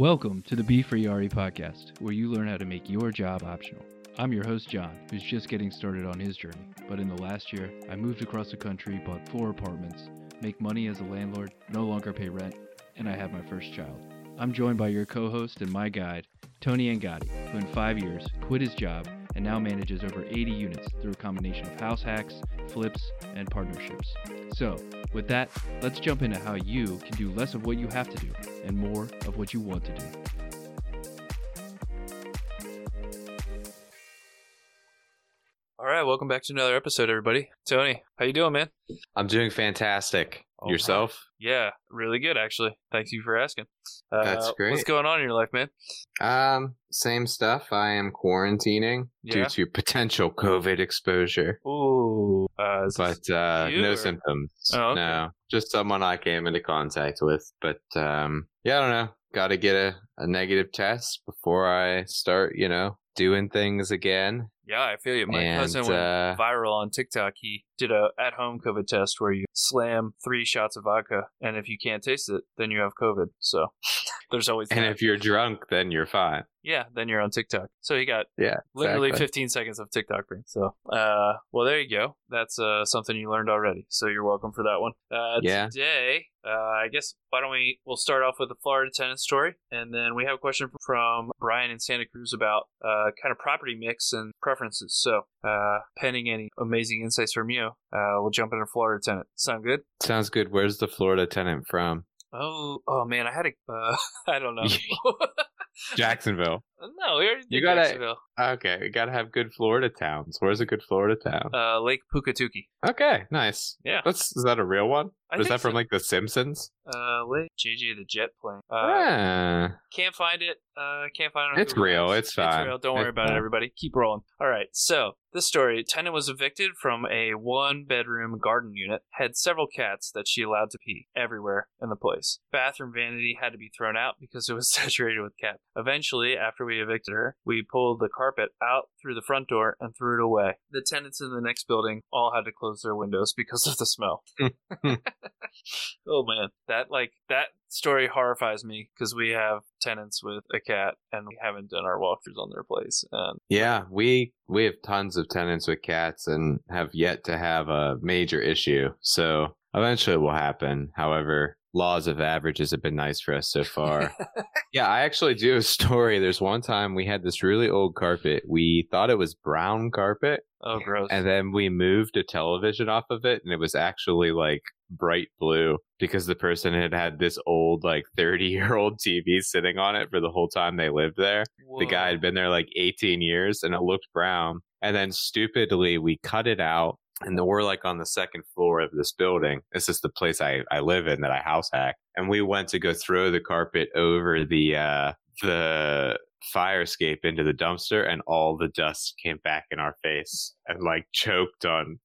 Welcome to the Be Free RE podcast, where you learn how to make your job optional. I'm your host, John, who's just getting started on his journey. But in the last year, I moved across the country, bought four apartments, make money as a landlord, no longer pay rent, and I have my first child. I'm joined by your co host and my guide, Tony Angadi, who in five years quit his job and now manages over 80 units through a combination of house hacks, flips, and partnerships. So, with that, let's jump into how you can do less of what you have to do and more of what you want to do. All right, welcome back to another episode, everybody. Tony, how you doing, man? I'm doing fantastic. All Yourself? Yeah, really good, actually. Thank you for asking. Uh, That's great. What's going on in your life, man? Um, same stuff. I am quarantining Yeah. due to potential COVID exposure, Ooh, uh, but uh, no or- symptoms. Oh, okay. No, just someone I came into contact with. But um, yeah, I don't know. Got to get a, a negative test before I start. You know, doing things again. Yeah, I feel you. My and cousin went uh, viral on TikTok. He did a at-home COVID test where you slam three shots of vodka, and if you can't taste it, then you have COVID. So there's always and that. if you're drunk, then you're fine. Yeah, then you're on TikTok. So he got Yeah, literally exactly. 15 seconds of TikTok brain. So, uh, well, there you go. That's uh, something you learned already. So you're welcome for that one. Uh, Yeah. Today, uh, I guess why don't we? We'll start off with the Florida tenant story, and then we have a question from Brian in Santa Cruz about uh, kind of property mix and preferences. So, uh, pending any amazing insights from you, uh, we'll jump into Florida tenant. Sound good? Sounds good. Where's the Florida tenant from? Oh, oh man, I had a, uh, I don't know. Jacksonville. no, we already did You gotta- Jacksonville. Okay, we gotta have good Florida towns. Where's a good Florida town? Uh, Lake Pukatuki. Okay, nice. Yeah. That's is that a real one? Think that from so. like The Simpsons? Uh, Lake JJ the jet plane. Uh, ah, can't find it. Uh, can't find it. It's Google real. Maps. It's fine. real. Don't worry It's about it, everybody. Keep rolling. All right. So this story: tenant was evicted from a one-bedroom garden unit. Had several cats that she allowed to pee everywhere in the place. Bathroom vanity had to be thrown out because it was saturated with cat. Eventually, after we evicted her, we pulled the carpet out through the front door and threw it away. The tenants in the next building all had to close their windows because of the smell. oh man, that like that story horrifies me because we have tenants with a cat and we haven't done our walkthroughs on their place. And yeah. We we have tons of tenants with cats and have yet to have a major issue. So eventually it will happen. However, laws of averages have been nice for us so far. yeah, I actually do a story. There's one time we had this really old carpet. We thought it was brown carpet. Oh, gross. And then we moved a television off of it, and it was actually like bright blue because the person had had this old, like 30 year old TV sitting on it for the whole time they lived there. The guy had been there like 18 years and it looked brown. And then stupidly, we cut it out. And we're like on the second floor of this building. This is the place I, I live in that I house hack. And we went to go throw the carpet over the, uh, the fire escape into the dumpster and all the dust came back in our face and like choked on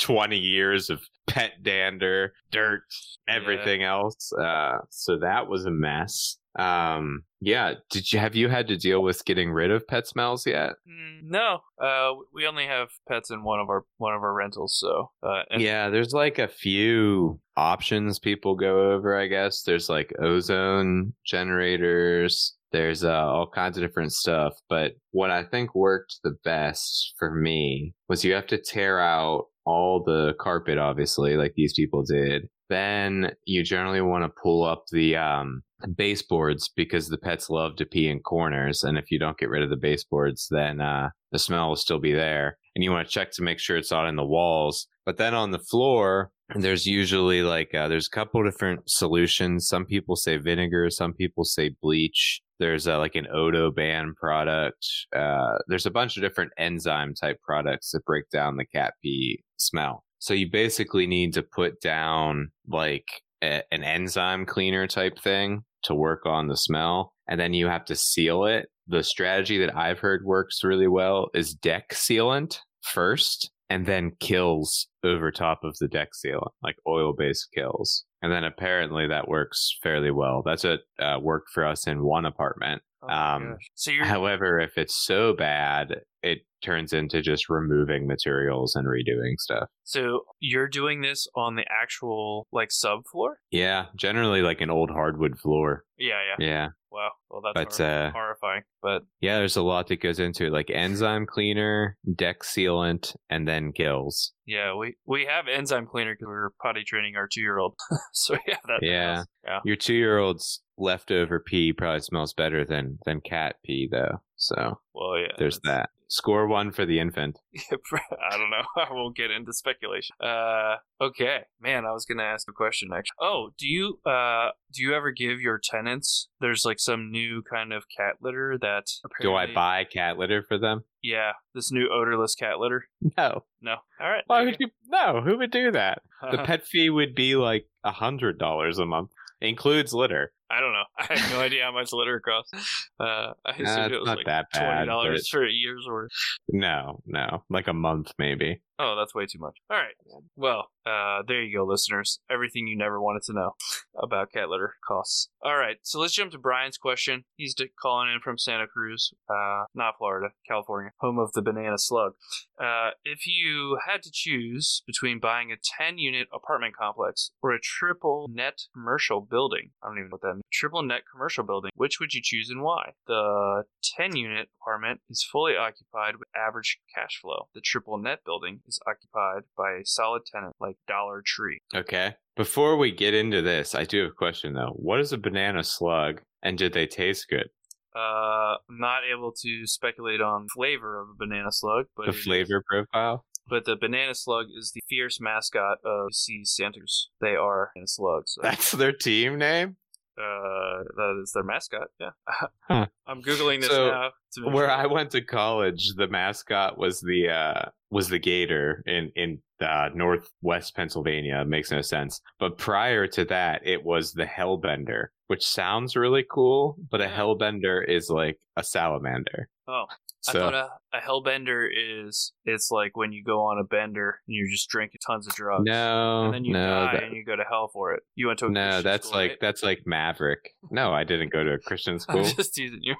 20 years of pet dander, dirt, everything else. Uh, so that was a mess. Um, yeah. Did you have you had to deal with getting rid of pet smells yet? Mm, no, uh, we only have pets in one of our one of our rentals. So uh, and yeah, there's like a few options people go over, I guess. There's like ozone generators. There's uh, all kinds of different stuff. But what I think worked the best for me was you have to tear out all the carpet, obviously, like these people did. Then you generally want to pull up the um, baseboards because the pets love to pee in corners. And if you don't get rid of the baseboards, then uh, the smell will still be there. And you want to check to make sure it's not in the walls. But then on the floor, there's usually like uh, there's a couple different solutions. Some people say vinegar, some people say bleach. There's uh, like an Odo Odoban product. Uh, there's a bunch of different enzyme type products that break down the cat pee smell. So you basically need to put down like a, an enzyme cleaner type thing to work on the smell, and then you have to seal it. The strategy that I've heard works really well is deck sealant first and then Kilz over top of the deck sealant, like oil based Kilz. And then apparently that works fairly well. That's what uh, worked for us in one apartment. Oh Um, so However, if it's so bad, it turns into just removing materials and redoing stuff. so you're doing this on the actual like subfloor? Yeah, generally like an old hardwood floor. Yeah, yeah. Yeah. Wow. Well, that's But, hor- uh, horrifying. But Yeah, there's a lot that goes into it, like enzyme cleaner, deck sealant, and then Kilz. yeah, we we have enzyme cleaner because we're potty training our two year old. so yeah, that Yeah. yeah. Your two year old's leftover pee probably smells better than than cat pee though. So Well, yeah. there's that. Score one for the infant. I don't know. I won't get into speculation. Uh, okay, man. I was gonna ask a question actually. Oh, do you uh do you ever give your tenants? There's like some new kind of cat litter that. Do I buy cat litter for them? Yeah, this new odorless cat litter. No. No. All right. Why would you? No. Who would do that? The pet fee would be like a hundred dollars a month. Includes litter. I don't know. I have no idea how much litter costs. Uh, I assumed Nah, it was not like that twenty dollars for a year's worth. No, no, like a month maybe. Oh, that's way too much. All right. Well, uh, there you go, listeners. Everything you never wanted to know about cat litter costs. All right. So let's jump to Brian's question. He's calling in from Santa Cruz, uh, not Florida, California, home of the banana slug. Uh, if you had to choose between buying a 10 unit apartment complex or a triple net commercial building, I don't even know what that means, triple net commercial building, which would you choose and why? The 10 unit apartment is fully occupied with average cash flow. The triple net building is occupied by a solid tenant like Dollar Tree. Okay. Before we get into this, I do have a question though. What is a banana slug, and did they taste good? Uh, I'm not able to speculate on flavor of a banana slug, but the it is- flavor profile. but the banana slug is the fierce mascot of Sea Santas. They are banana slugs. So, That's their team name. Uh, that is their mascot. Yeah. Huh. I'm googling this So, now. Where sure. I went to college, the mascot was the uh was the gator in in uh, northwest Pennsylvania. It makes no sense. But prior to that, it was the hellbender, which sounds really cool. But a hellbender is like a salamander. Oh, I thought a, a hellbender is it's like when you go on a bender and you're just drinking tons of drugs. no, And then you no, die that- and you go to hell for it. You went to a no, Christian that's school, like right? that's like Maverick. No, I didn't go to a Christian school. Just teasing you.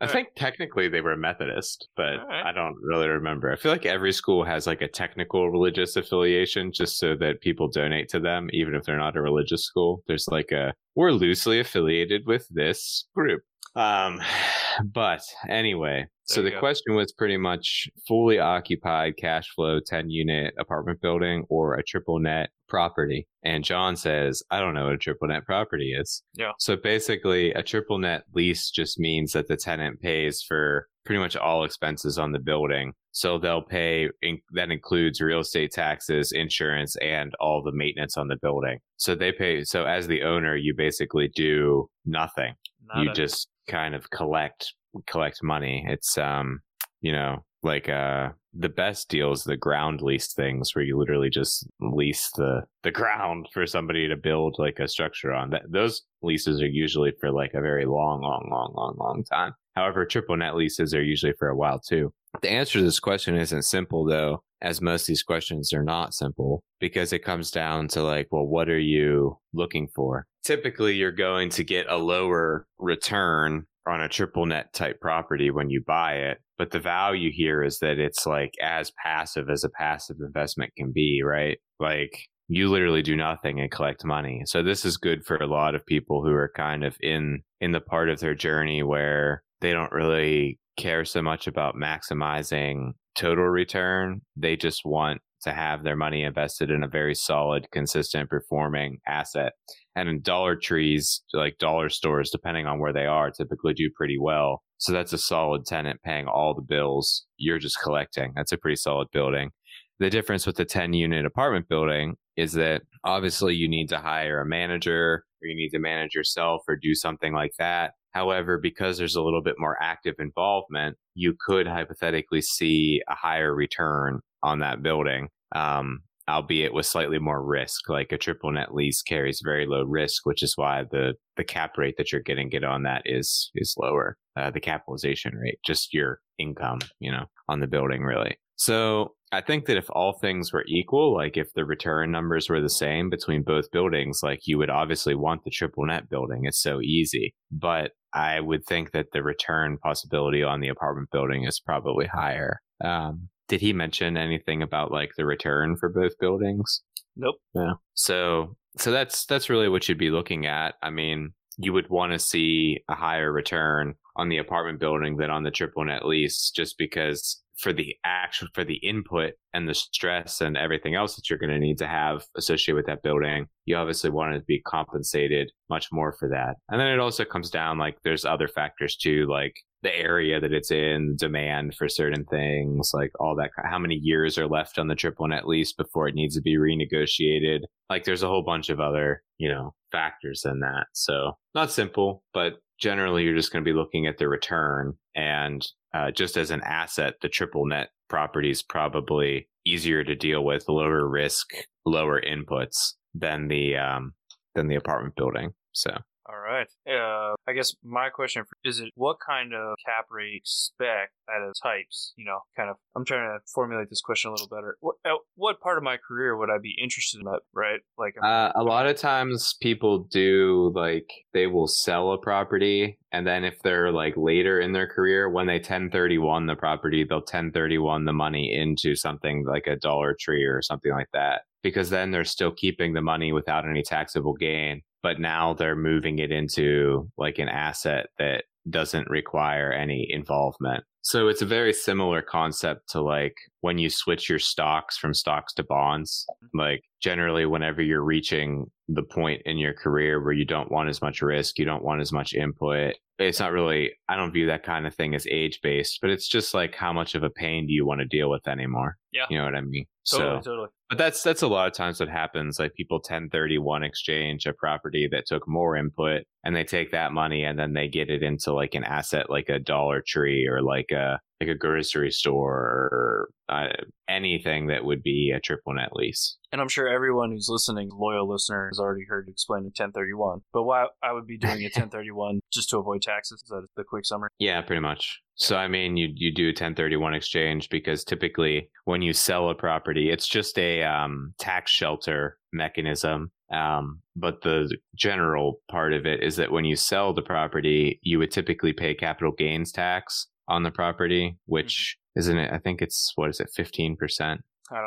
I think technically they were Methodist, but Alright. I don't really remember. I feel like every school has like a technical religious affiliation just so that people donate to them, even if they're not a religious school. There's like a we're loosely affiliated with this group. Um, but anyway, so There you the go. question was pretty much fully occupied cash flow 10 unit apartment building or a triple net property. And John says, I don't know what a triple net property is. Yeah. So basically, a triple net lease just means that the tenant pays for pretty much all expenses on the building. So they'll pay, in, that includes real estate taxes, insurance, and all the maintenance on the building. So they pay, so as the owner, you basically do nothing Not you a- just kind of collect collect money. It's um you know like uh the best deals the ground lease things where you literally just lease the the ground for somebody to build like a structure on. That those leases are usually for like a very long long long long long time. However triple net leases are usually for a while too. The answer to this question isn't simple though as most of these questions are not simple because it comes down to like well what are you looking for typically you're going to get a lower return on a triple net type property when you buy it. But the value here is that it's like as passive as a passive investment can be, right? Like you literally do nothing and collect money. So this is good for a lot of people who are kind of in in the part of their journey where they don't really care so much about maximizing total return. They just want to have their money invested in a very solid, consistent performing asset. And in dollar trees, like dollar stores, depending on where they are, typically do pretty well. So that's a solid tenant paying all the bills. You're just collecting. That's a pretty solid building. The difference with the 10 unit apartment building is that obviously you need to hire a manager or you need to manage yourself or do something like that. However, because there's a little bit more active involvement, you could hypothetically see a higher return on that building. Um, albeit with slightly more risk. Like a triple net lease carries very low risk, which is why the the cap rate that you're getting get on that is is lower. Uh, the capitalization rate, just your income, you know, on the building, really. So I think that if all things were equal, like if the return numbers were the same between both buildings, like you would obviously want the triple net building. It's so easy. But I would think that the return possibility on the apartment building is probably higher. Um, did he mention anything about like the return for both buildings? Nope. Yeah. So so that's that's really what you'd be looking at. I mean, you would want to see a higher return on the apartment building than on the triple net lease just because for the action for the input and the stress and everything else that you're going to need to have associated with that building you obviously want to be compensated much more for that. And then it also comes down like there's other factors too like the area that it's in demand for certain things like all that how many years are left on the triple net lease before it needs to be renegotiated. Like there's a whole bunch of other you know factors in that. So not simple but generally you're just going to be looking at the return and uh, just as an asset the triple net property is probably easier to deal with lower risk lower inputs than the um, than the apartment building so all right. Uh, I guess my question for, is it what kind of cap rate expect out of types? You know, kind of. I'm trying to formulate this question a little better. What what part of my career would I be interested in that? Right? Like uh, a lot of times people do like they will sell a property and then if they're like later in their career when they 1031 the property they'll 1031 the money into something like a dollar tree or something like that because then they're still keeping the money without any taxable gain but now they're moving it into like an asset that doesn't require any involvement. So it's a very similar concept to like when you switch your stocks from stocks to bonds. Mm-hmm. Like generally, whenever you're reaching the point in your career where you don't want as much risk, you don't want as much input. It's not really, I don't view that kind of thing as age based, but it's just like how much of a pain do you want to deal with anymore? Yeah. You know what I mean? Totally, so, totally. But that's that's a lot of times what happens. Like people 1031 exchange a property that took more input and they take that money and then they get it into like an asset like a Dollar Tree or like a like a grocery store or uh, anything that would be a triple net lease. And I'm sure everyone who's listening, loyal listener, has already heard you explain a 1031. But why I would be doing a 1031 just to avoid taxes? Is that the quick summary? Yeah, pretty much. So I mean, you you do a 1031 exchange because typically when you sell a property, it's just a um, tax shelter mechanism. Um, but the general part of it is that when you sell the property, you would typically pay capital gains tax on the property, which mm-hmm. isn't it? I think it's what is it, fifteen percent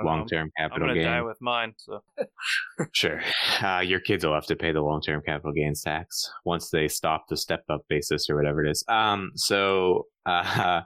long term capital I'm gonna gain. die with mine, so sure. Uh, your kids will have to pay the long term capital gains tax once they stop the step up basis or whatever it is. Um, so uh,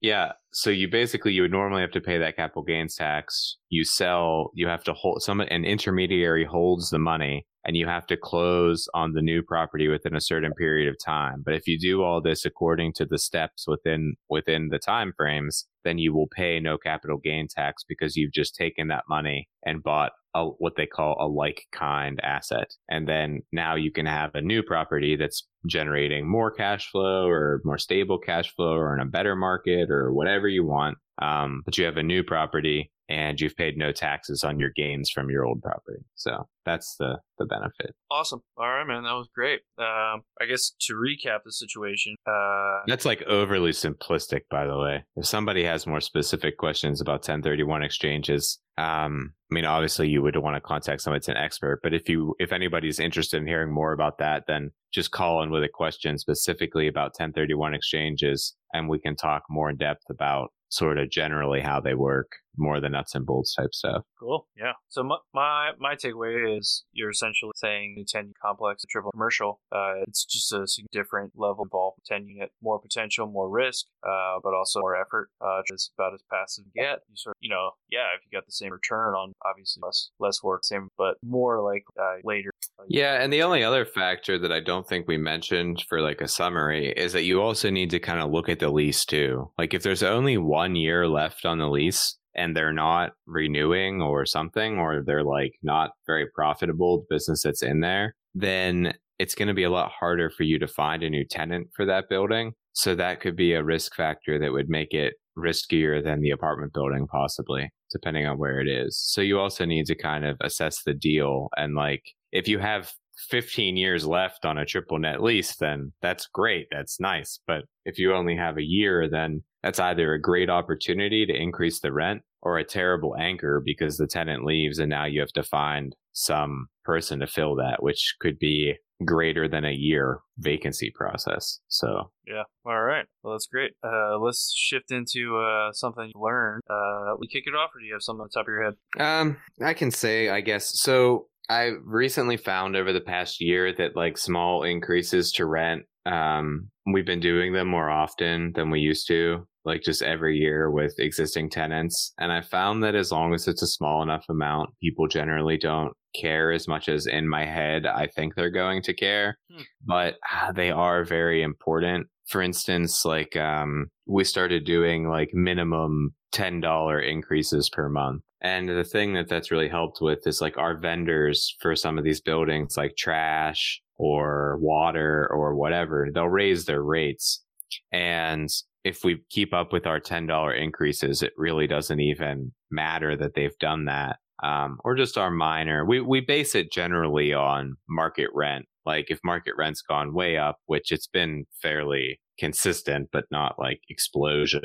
yeah, so you basically you would normally have to pay that capital gains tax. You sell, you have to hold some an intermediary holds the money and you have to close on the new property within a certain period of time. But if you do all this according to the steps within within the time frames, then you will pay no capital gain tax because you've just taken that money and bought a, what they call a like kind asset. And then now you can have a new property that's generating more cash flow or more stable cash flow or in a better market or whatever you want. Um, but you have a new property and you've paid no taxes on your gains from your old property. So that's the the benefit. Awesome. All right, man, that was great. Um, I guess to recap the situation, uh, that's like overly simplistic, by the way. If somebody has more specific questions about 1031 exchanges, um, I mean, obviously you would want to contact someone that's an expert, but if you, if anybody's interested in hearing more about that, then just call in with a question specifically about 1031 exchanges and we can talk more in depth about sort of generally how they work more the nuts and bolts type stuff. Cool. Yeah. So my my, my takeaway is you're essentially saying the 10 complex and triple commercial. Uh, it's just a different level involved. 10 unit, more potential, more risk, uh, but also more effort. Uh, just about as passive as you get. You sort of, you know, yeah, if you got the same return on obviously less less work, same, but more like uh, later. Yeah, and the only other factor that I don't think we mentioned for like a summary is that you also need to kind of look at the lease too. Like if there's only one year left on the lease, and they're not renewing or something, or they're like not very profitable, business that's in there, then it's going to be a lot harder for you to find a new tenant for that building. So that could be a risk factor that would make it riskier than the apartment building, possibly, depending on where it is. So you also need to kind of assess the deal. And like, if you have 15 years left on a triple net lease, then that's great. That's nice. But if you only have a year, then that's either a great opportunity to increase the rent or a terrible anchor because the tenant leaves and now you have to find some person to fill that, which could be greater than a year vacancy process. So Yeah. All right. Well, that's great. Uh, let's shift into uh, something you learned. Uh, we kick it off, or do you have something on top of your head? Um, I can say, I guess. So I recently found over the past year that like small increases to rent, um, we've been doing them more often than we used to, like just every year with existing tenants. And I found that as long as it's a small enough amount, people generally don't care as much as in my head I think they're going to care. Hmm. But ah, they are very important. For instance, like um, we started doing like minimum $10 increases per month. And the thing that that's really helped with is like our vendors for some of these buildings, like trash or water or whatever, they'll raise their rates. And if we keep up with our $10 increases, it really doesn't even matter that they've done that. Um, or just our minor. We, we base it generally on market rent. Like if market rent's gone way up, which it's been fairly consistent, but not like explosion,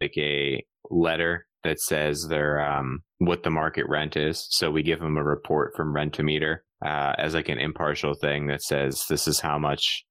like a letter that says their um, what the market rent is. So we give them a report from Rentometer uh, as like an impartial thing that says this is how much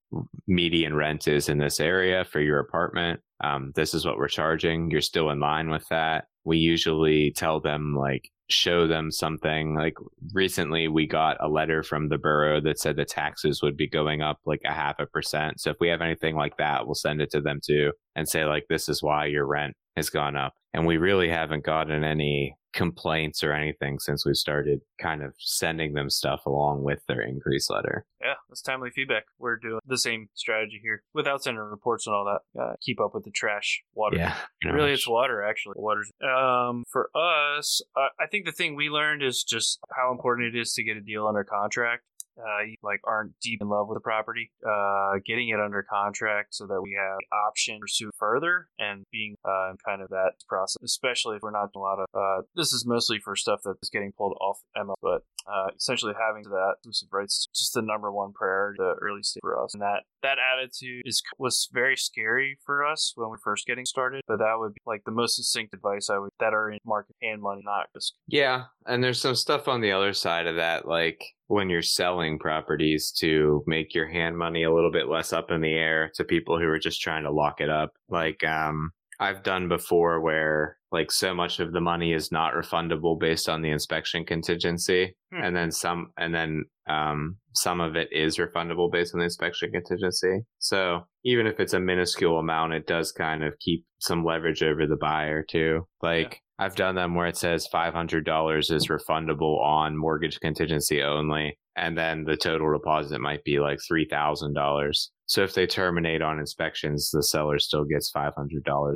median rent is in this area for your apartment. Um, this is what we're charging. You're still in line with that. We usually tell them like show them something like recently we got a letter from the borough that said the taxes would be going up like a half a percent so if we have anything like that we'll send it to them too and say like this is why your rent has gone up and we really haven't gotten any complaints or anything since we started kind of sending them stuff along with their increase letter Yeah, that's timely feedback. We're doing the same strategy here without sending reports and all that. Uh, keep up with the trash, water. yeah Really, it's water actually. Water's um for us. Uh, I think the thing we learned is just how important it is to get a deal under contract. Uh, you, like aren't deep in love with the property, uh, getting it under contract so that we have option to pursue further and being uh, in kind of that process, especially if we're not a lot of. Uh, this is mostly for stuff that is getting pulled off ML, but uh, essentially having that exclusive rights just the number one priority, the early stage for us, and that that attitude is was very scary for us when we were first getting started. But that would be like the most succinct advice I would that are in market and money, not just Yeah, and there's some stuff on the other side of that, like when you're selling properties to make your hand money a little bit less up in the air to people who are just trying to lock it up. Like um I've done before where like so much of the money is not refundable based on the inspection contingency Hmm. and then some and then um some of it is refundable based on the inspection contingency. So even if it's a minuscule amount it does kind of keep some leverage over the buyer too. Like I've done them where it says $500 is refundable on mortgage contingency only. And then the total deposit might be like $3,000. So if they terminate on inspections, the seller still gets $500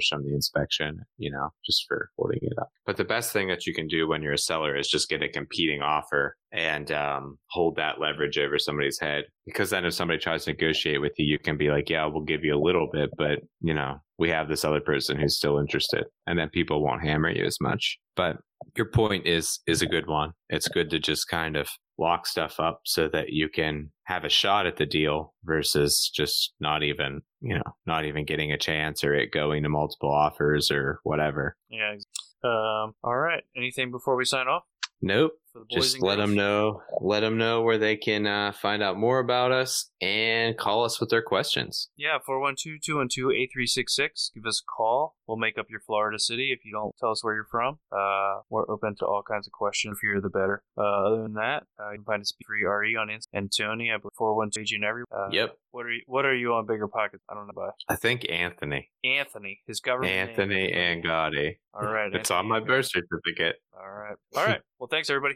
from the inspection, you know, just for holding it up. But the best thing that you can do when you're a seller is just get a competing offer and um, hold that leverage over somebody's head. Because then if somebody tries to negotiate with you, you can be like, yeah, we'll give you a little bit, but, you know, we have this other person who's still interested. And then people won't hammer you as much. But your point is is a good one. It's good to just kind of lock stuff up so that you can have a shot at the deal versus just not even, you know, not even getting a chance or it going to multiple offers or whatever. yeah. Um. All right. Anything before we sign off? Nope. For the boys Just let girls? them know. Let them know where they can uh, find out more about us and call us with their questions. Yeah, 412-212-8366. Give us a call. We'll make up your Florida city if you don't tell us where you're from. Uh, we're open to all kinds of questions. If you're the better. Uh, other than that, uh, you can find us free RE on Insta. And Tony, I believe 412 and every. Uh, Yep. What are you? What are you on Bigger Pockets? I don't know. By I think Anthony. Anthony, his government. name. Anthony and Gotti. All right. It's Anthony on my birth certificate. All right. All right. Well, thanks everybody.